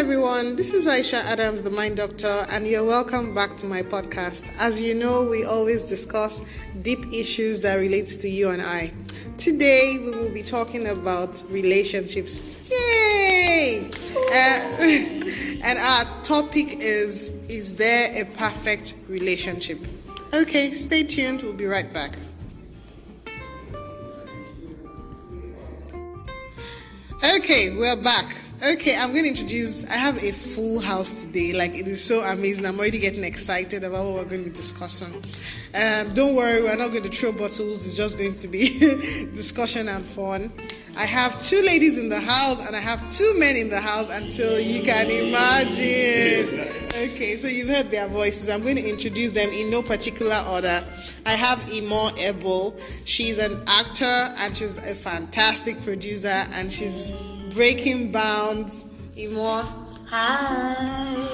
everyone. This is Aisha Adams, the Mind Doctor, and you're welcome back to my podcast. As you know, we always discuss deep issues that relates to you and I. Today, we will be talking about relationships. Yay! Uh, and our topic is Is there a perfect relationship? Okay, stay tuned. We'll be right back. Okay, we're back. Okay, I'm going to introduce. I have a full house today. Like it is so amazing. I'm already getting excited about what we're going to be discussing. Um, don't worry, we're not going to throw bottles. It's just going to be discussion and fun. I have two ladies in the house and I have two men in the house until you can imagine. Okay, so you've heard their voices. I'm going to introduce them in no particular order. I have Imo Ebo. She's an actor and she's a fantastic producer and she's breaking bounds. Imo. Hi.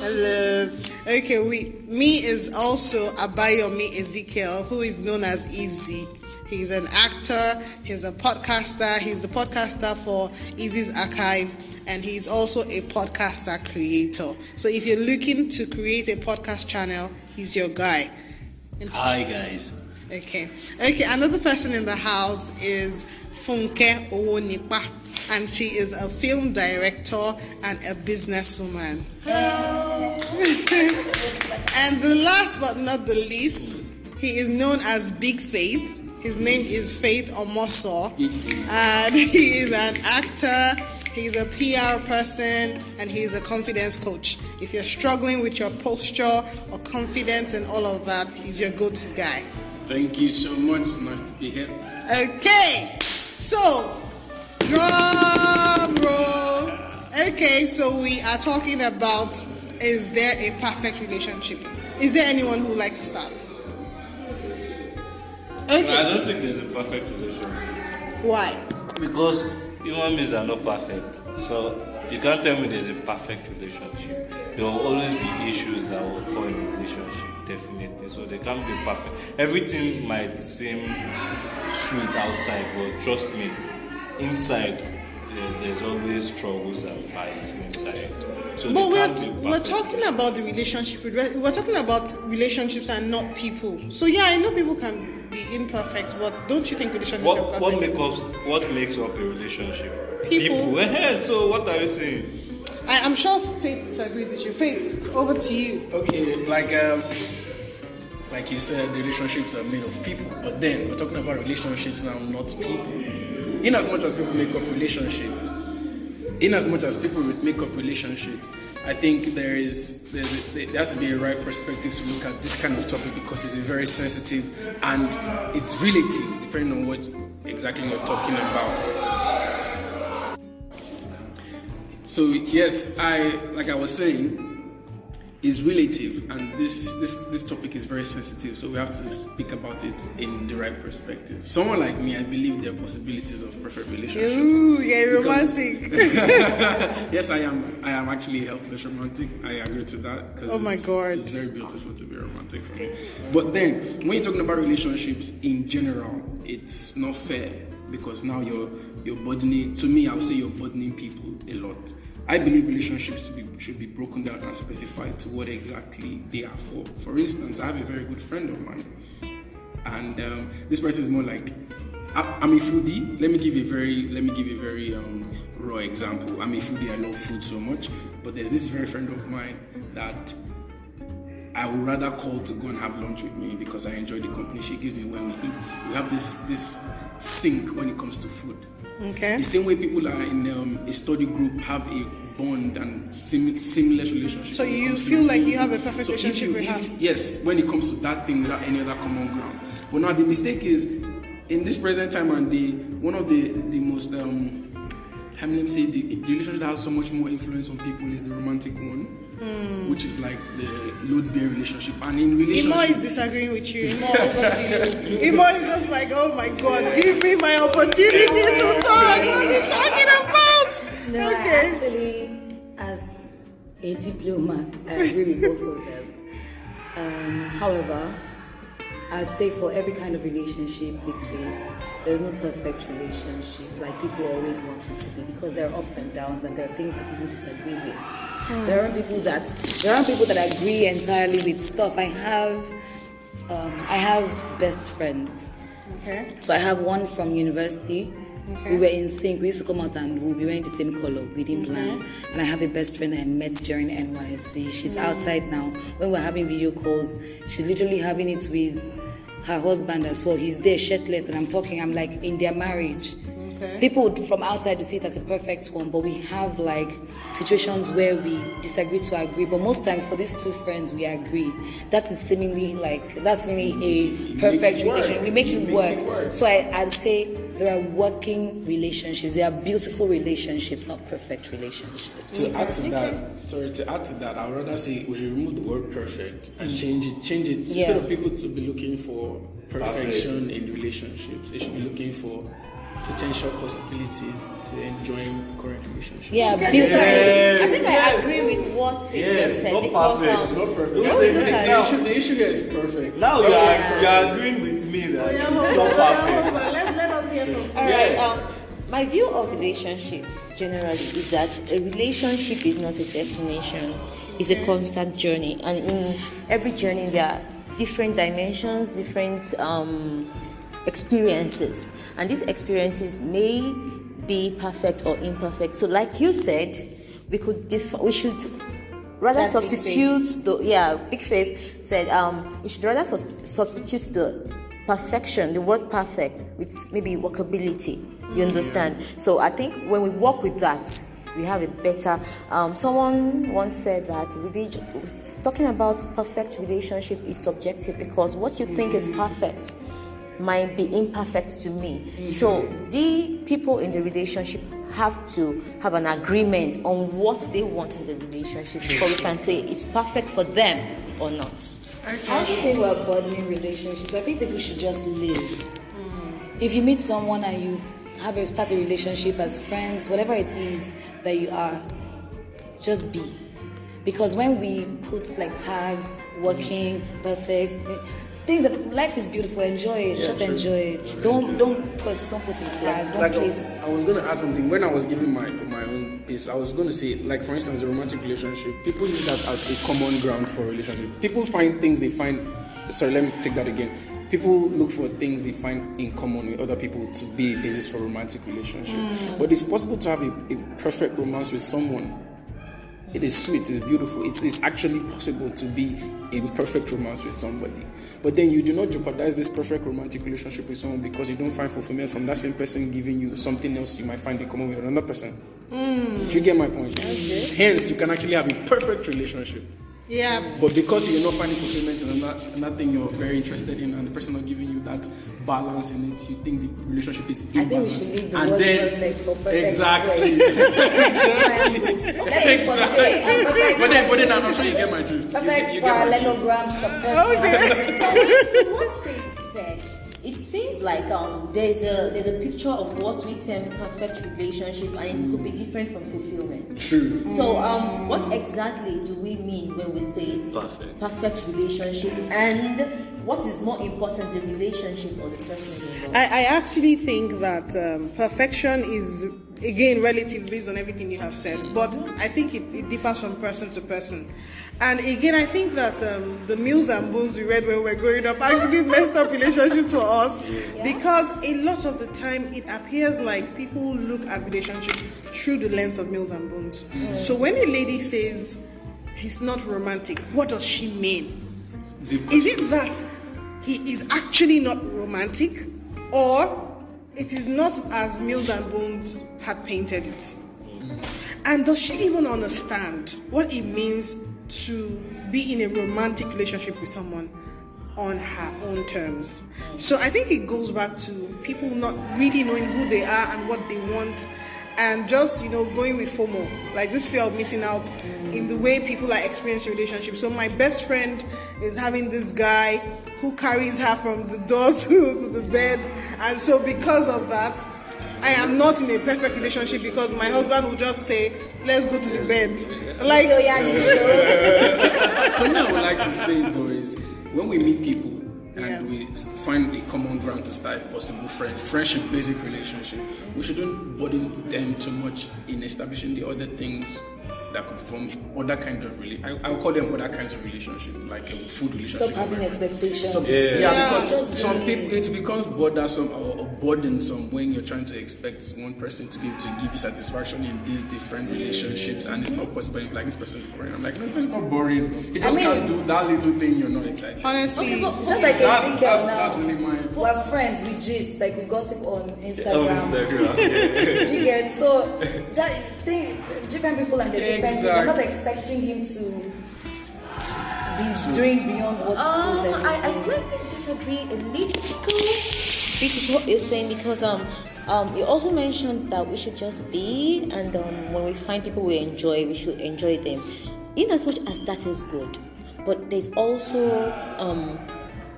Hello. Okay, we me is also Abayomi Ezekiel, who is known as Easy. He's an actor, he's a podcaster, he's the podcaster for Easy's Archive, and he's also a podcaster creator. So if you're looking to create a podcast channel, he's your guy. Hi guys. Okay. Okay, another person in the house is Funke Owonipa, and she is a film director and a businesswoman. and the last but not the least, he is known as Big Faith. His name is Faith Omoso, and he is an actor. He's a PR person and he's a confidence coach. If you're struggling with your posture or confidence and all of that, he's your go-to guy. Thank you so much. Nice to be here. Okay, so drum roll. Okay, so we are talking about is there a perfect relationship? Is there anyone who would like to start? I Okay, don't think there's a perfect relationship why? because human beings are not perfect. So you can't tell me there's a perfect relationship. There will always be issues that will occur in a relationship, definitely. So they can't be perfect. Everything might seem sweet outside, but trust me, inside there, there's always struggles and fights inside. So But we're, can't we're talking about the relationship. We're talking about relationships and not people. So yeah, I know people can be imperfect, but don't you think relationships What can what makes up what makes up a relationship? People. Eh, so what are you saying? I, I'm sure Faith disagrees with you. Faith, over to you. Okay, like um, like you said, the relationships are made of people. But then we're talking about relationships now, not people. In as much as people make up relationships, in as much as people would make up relationships, I think there is there's a, there has to be a right perspective to look at this kind of topic because it's a very sensitive and it's relative depending on what exactly you're talking about. So yes, I like I was saying, is relative, and this this this topic is very sensitive. So we have to speak about it in the right perspective. Someone like me, I believe there are possibilities of perfect relationships. Ooh, yeah, Because- romantic. yes, I am. I am actually a helpless romantic. I agree to that. 'cause Oh my God. it's very beautiful to be romantic for me. But then, when you're talking about relationships in general, it's not fair because now you're you're burdening. To me, I would say you're burdening people a lot. I believe relationships be, should be broken down and specified to what exactly they are for. For instance, I have a very good friend of mine, and um, this person is more like I- I'm a foodie. Let me give a very let me give a very um, raw example. I'm a foodie. I love food so much, but there's this very friend of mine that I would rather call to go and have lunch with me because I enjoy the company she gives me when we eat. We have this this sync when it comes to food. Okay. The same way people are in um, a study group have a bond and sim- seamless relationship. So you feel like you have a perfect So relationship you- with her? Yes, when it comes to that thing without any other common ground. But now the mistake is, in this present time and day, one of the the most um, how many let me say the, the relationship that has so much more influence on people is the romantic one, Hmm. which is like the load bearing relationship. And in relationship, Imo relationship, is disagreeing with you. Imo, over you. Imo is just like, oh my God, give me my opportunity to talk. What are you talking about? No, I okay. actually, as a diplomat, I agree with both of them. Um, however, I'd say for every kind of relationship, big faith, there's no perfect relationship like people always want it to be because there are ups and downs and there are things that people disagree with. There are people that there are people that agree entirely with stuff. I have um, I have best friends. Okay. So I have one from university. Okay. We were in sync. We used to come out and we'll be wearing the same color. We didn't plan. And I have a best friend I met during NYSC. She's outside now. When we're having video calls, she's literally having it with her husband as well. He's there shirtless and I'm talking. I'm like in their marriage. Okay. People from outside would see it as a perfect one, but we have like situations where we disagree to agree. But most times for these two friends, we agree. That is seemingly like that's seemingly a perfect it work. relation. We make it make work. it work. So I, I'd say there are working relationships. There are beautiful relationships, not perfect relationships. To add to that, sorry, to add to that, I would rather say we should remove the word perfect and change it. Change it Yeah. instead of people to be looking for perfection in relationships, they should be looking for potential possibilities to enjoying current relationships. Yeah, Okay, beautiful. sorry. I think I agree with what Faith Yeah, just said not because perfect, um, Not perfect. Don't The, say the, the issue, the issue here is perfect. Now you Yeah. are you are agreeing with me that Oh, yeah, it's not perfect. Let, let us hear from All right. Um, my view of relationships generally is that a relationship is not a destination; it's a constant journey, and in every journey there are different dimensions, different um, experiences, and these experiences may be perfect or imperfect. So, like you said, we could def- we should rather That's Big substitute the yeah big faith said um we should rather sus- substitute the perfection the word perfect with maybe workability you understand so i think when we work with that we have a better um, someone once said that religion talking about perfect relationship is subjective because what you think is perfect might be imperfect to me. So the people in the relationship have to have an agreement on what they want in the relationship before we can say it's perfect for them or not. I also think we're burdening relationships. I think people should just live. If you meet someone and you have a start a relationship as friends, whatever it is that you are, just be. Because when we put like tags, working, perfect, eh, things that life is beautiful, enjoy it. just enjoy it. Don't don't put don't put a tag. Don't like I, place. I was gonna add something when I was giving my my own piece. I was gonna say, like for instance, a romantic relationship. People use that as a common ground for relationship. People find things they find. Sorry, let me take that again. People look for things they find in common with other people to be a basis for romantic relationship. Mm. But it's possible to have a, a perfect romance with someone. It is sweet, it's beautiful. It's, it's actually possible to be in perfect romance with somebody. But then you do not jeopardize this perfect romantic relationship with someone because you don't find fulfillment from that same person giving you something else you might find in common with another person. Mm. Do you get my point? Hence, you can actually have a perfect relationship. Yeah. But because you're not finding fulfillment in another, another thing you're very interested in, and the person not giving you that balance in it, you think the relationship is I think we should leave the And word then- perfect for perfect Exactly. triangles. Let me portray a perfect but then, but then I'm sure you get my drift. You, perfect get- you get my drift. parallelograms, it like um, there's a there's a picture of what we term perfect relationship, and it could be different from fulfillment. True. So, um, what exactly do we mean when we say Perfect. perfect relationship? And what is more important, the relationship or the person involved? I, I actually think that um, perfection is again relative based on everything you have said, but I think it, it differs from person to person. And again, I think that um, the Mills and Boons we read when we were growing up actually messed up relationships for us because a lot of the time it appears like people look at relationships through the lens of Mills and Boons. So when a lady says he's not romantic, what does she mean? Is it that he is actually not romantic, or it is not as Mills and Boons had painted it? And does she even understand what it means to be in a romantic relationship with someone on her own terms? So I think it goes back to people not really knowing who they are and what they want. And just you know going with FOMO, like this fear of missing out in the way people are experiencing relationships. So my best friend is having this guy who carries her from the door to, to the bed, and so because of that, I am not in a perfect relationship because my husband will just say, "Let's go to the bed." Like, So yeah, you show. Something I would like to say though is when we meet people and Yeah. we find a common ground to start a possible friend, friendship, basic relationship. We shouldn't burden them too much in establishing the other things that could form other kind of really. I I'll call them other kinds of relationship, like a food relationship. Stop having expectations. Some, yeah. because Just some people it becomes bothersome or, or burdensome when you're trying to expect one person to be able to give you satisfaction in these different relationships, and it's not possible. Like this person's boring. I'm like, no, this is not boring. You just mean- can't do that little thing. You're not excited. Honestly, It's just like a That's big that's, now. that's really my. We're friends, we gist, like we gossip on On Instagram. Instagram. yeah. Do you get so that thing different people and their different things. I'm not expecting him to be doing beyond what Um, it is that I, I he's doing. slightly disagree a little bit with what you're saying because um um you also mentioned that we should just be and um when we find people we enjoy we should enjoy them in as much as that is good but there's also um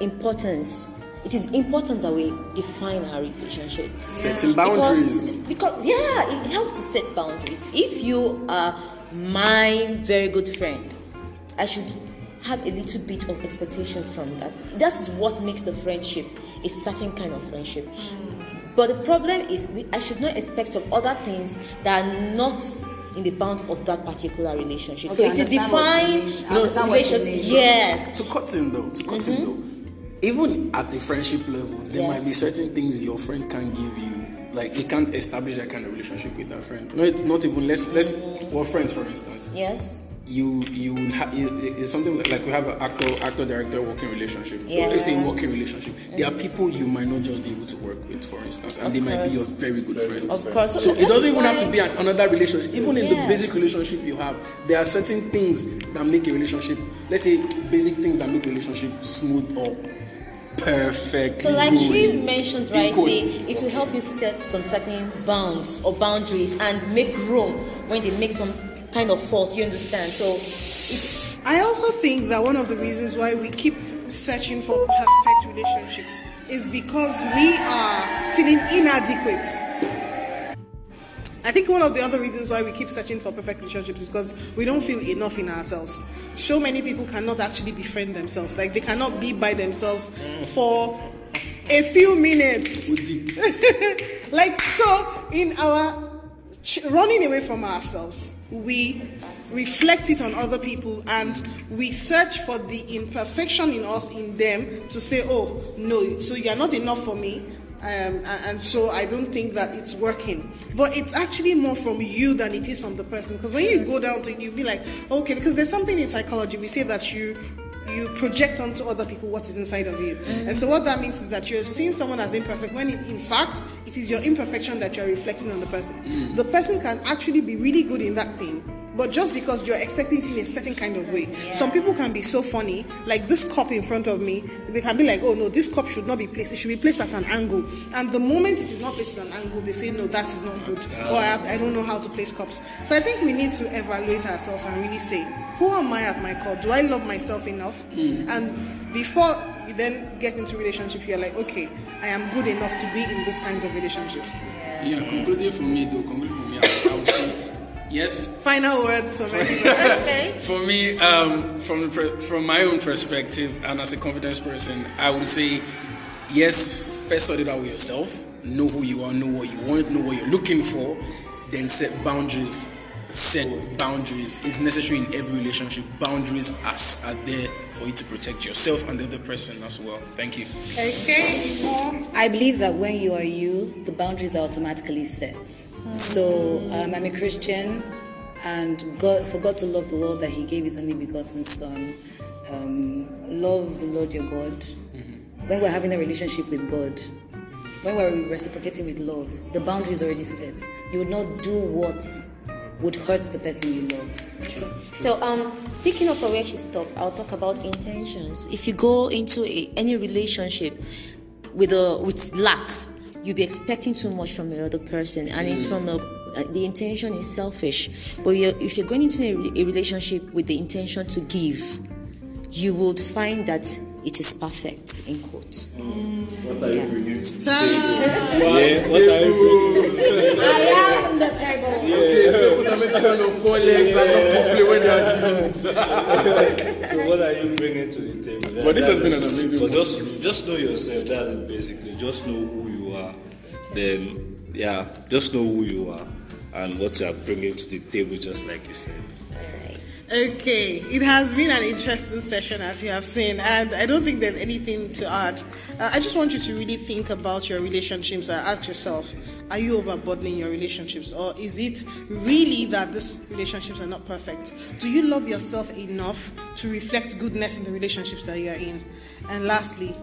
importance it is important that we define our relationships Setting boundaries. because, because yeah it helps to set boundaries if you are my very good friend i should have a little bit of expectation from that that is what makes the friendship a certain kind of friendship but the problem is we, i should not expect some other things that are not in the bounds of that particular relationship so Okay, if you you define you know, you relationship yes To cut in though, to cut Mm-hmm. in though, even at the friendship level, there might be certain things your friend can give you. Like he can't establish that kind of relationship with that friend. No, it's not even. Let's let's. We're friends, for instance. yes. You you would ha- you- it's something like, like we have an actor actor director working relationship. Yes. let's say working relationship. There are people you might not just be able to work with for instance and Of they might be your very good friends. Of course. So so it doesn't even have to be an, another relationship. Even in the basic relationship you have there are certain things that make a relationship let's say basic things that make a relationship smooth or perfect. So, like she mentioned rightly, it will help you set some certain bounds or boundaries and make room when they make some kind of fault. You understand? So, I also think that one of the reasons why we keep searching for perfect relationships is because we are feeling inadequate. I think one of the other reasons why we keep searching for perfect relationships is because we don't feel enough in ourselves. So many people cannot actually befriend themselves. Like they cannot be by themselves for a few minutes. like so in our ch- running away from ourselves we reflect it on other people and we search for the imperfection in us in them to say oh no so you're not enough for me um, and, so i don't think that it's working but it's actually more from you than it is from the person because when you go down to it you'll be like okay because there's something in psychology we say that you you project onto other people what is inside of you. And so what that means is that you're seeing someone as imperfect when in fact it is your imperfection that you're reflecting on the person. The person can actually be really good in that thing. But just because you're expecting it in a certain kind of way, some people can be so funny. Like this cup in front of me, they can be like, "Oh no, this cup should not be placed. It should be placed at an angle." And the moment it is not placed at an angle, they say, "No, that is not good," or I, "I don't know how to place cups." So I think we need to evaluate ourselves and really say, "Who am I at my core? Do I love myself enough?" Mm. And before you then get into relationship, you're like, "Okay, I am good enough to be in these kinds of relationships." yeah concluding for me though concluding for me I, I would say yes Final words from everybody. For me, um, from from my own perspective and as a confidence person, I would say yes. First, sort it out with yourself. Know who you are. Know what you want. Know what you're looking for. Then set boundaries. Set boundaries. It's necessary in every relationship. Boundaries are, are there for you to protect yourself and the other person as well. Thank you. Okay. I believe that when you are you, the boundaries are automatically set. So um, I'm a Christian, and God, for God to love the world that He gave His only begotten Son, um, love the Lord your God. When we're having a relationship with God, when we're reciprocating with love, the boundary is already set. You would not do what would hurt the person you love. So, um, picking up from where she stopped, I'll talk about intentions. If you go into a, any relationship with a with lack, you'll be expecting too much from the other person, and it's from a, the intention is selfish. But you're, if you're going into a, a relationship with the intention to give, you would find that it is perfect. In quotes. What are you bringing to the ah. table? Yeah, what are you bringing? I am the table. four legs and not when they are used. So what are you bringing to the table? But this has been an amazing But one. just just know yourself. That's basically. Just know who you are. Then yeah, just know who you are and what you are bringing to the table. Just like you said. Okay, it has been an interesting session as you have seen, and I don't think there's anything to add. Uh, I just want you to really think about your relationships and ask yourself are you overburdening your relationships, or is it really that these relationships are not perfect? Do you love yourself enough to reflect goodness in the relationships that you are in? And lastly,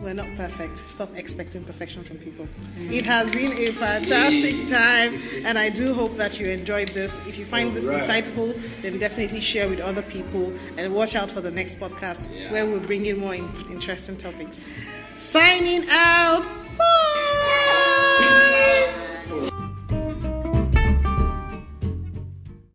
we're not perfect. Stop expecting perfection from people. It has been a fantastic time, and I do hope that you enjoyed this. If you find this insightful, then definitely share with other people and watch out for the next podcast where we'll bring in more in- interesting topics. Signing out.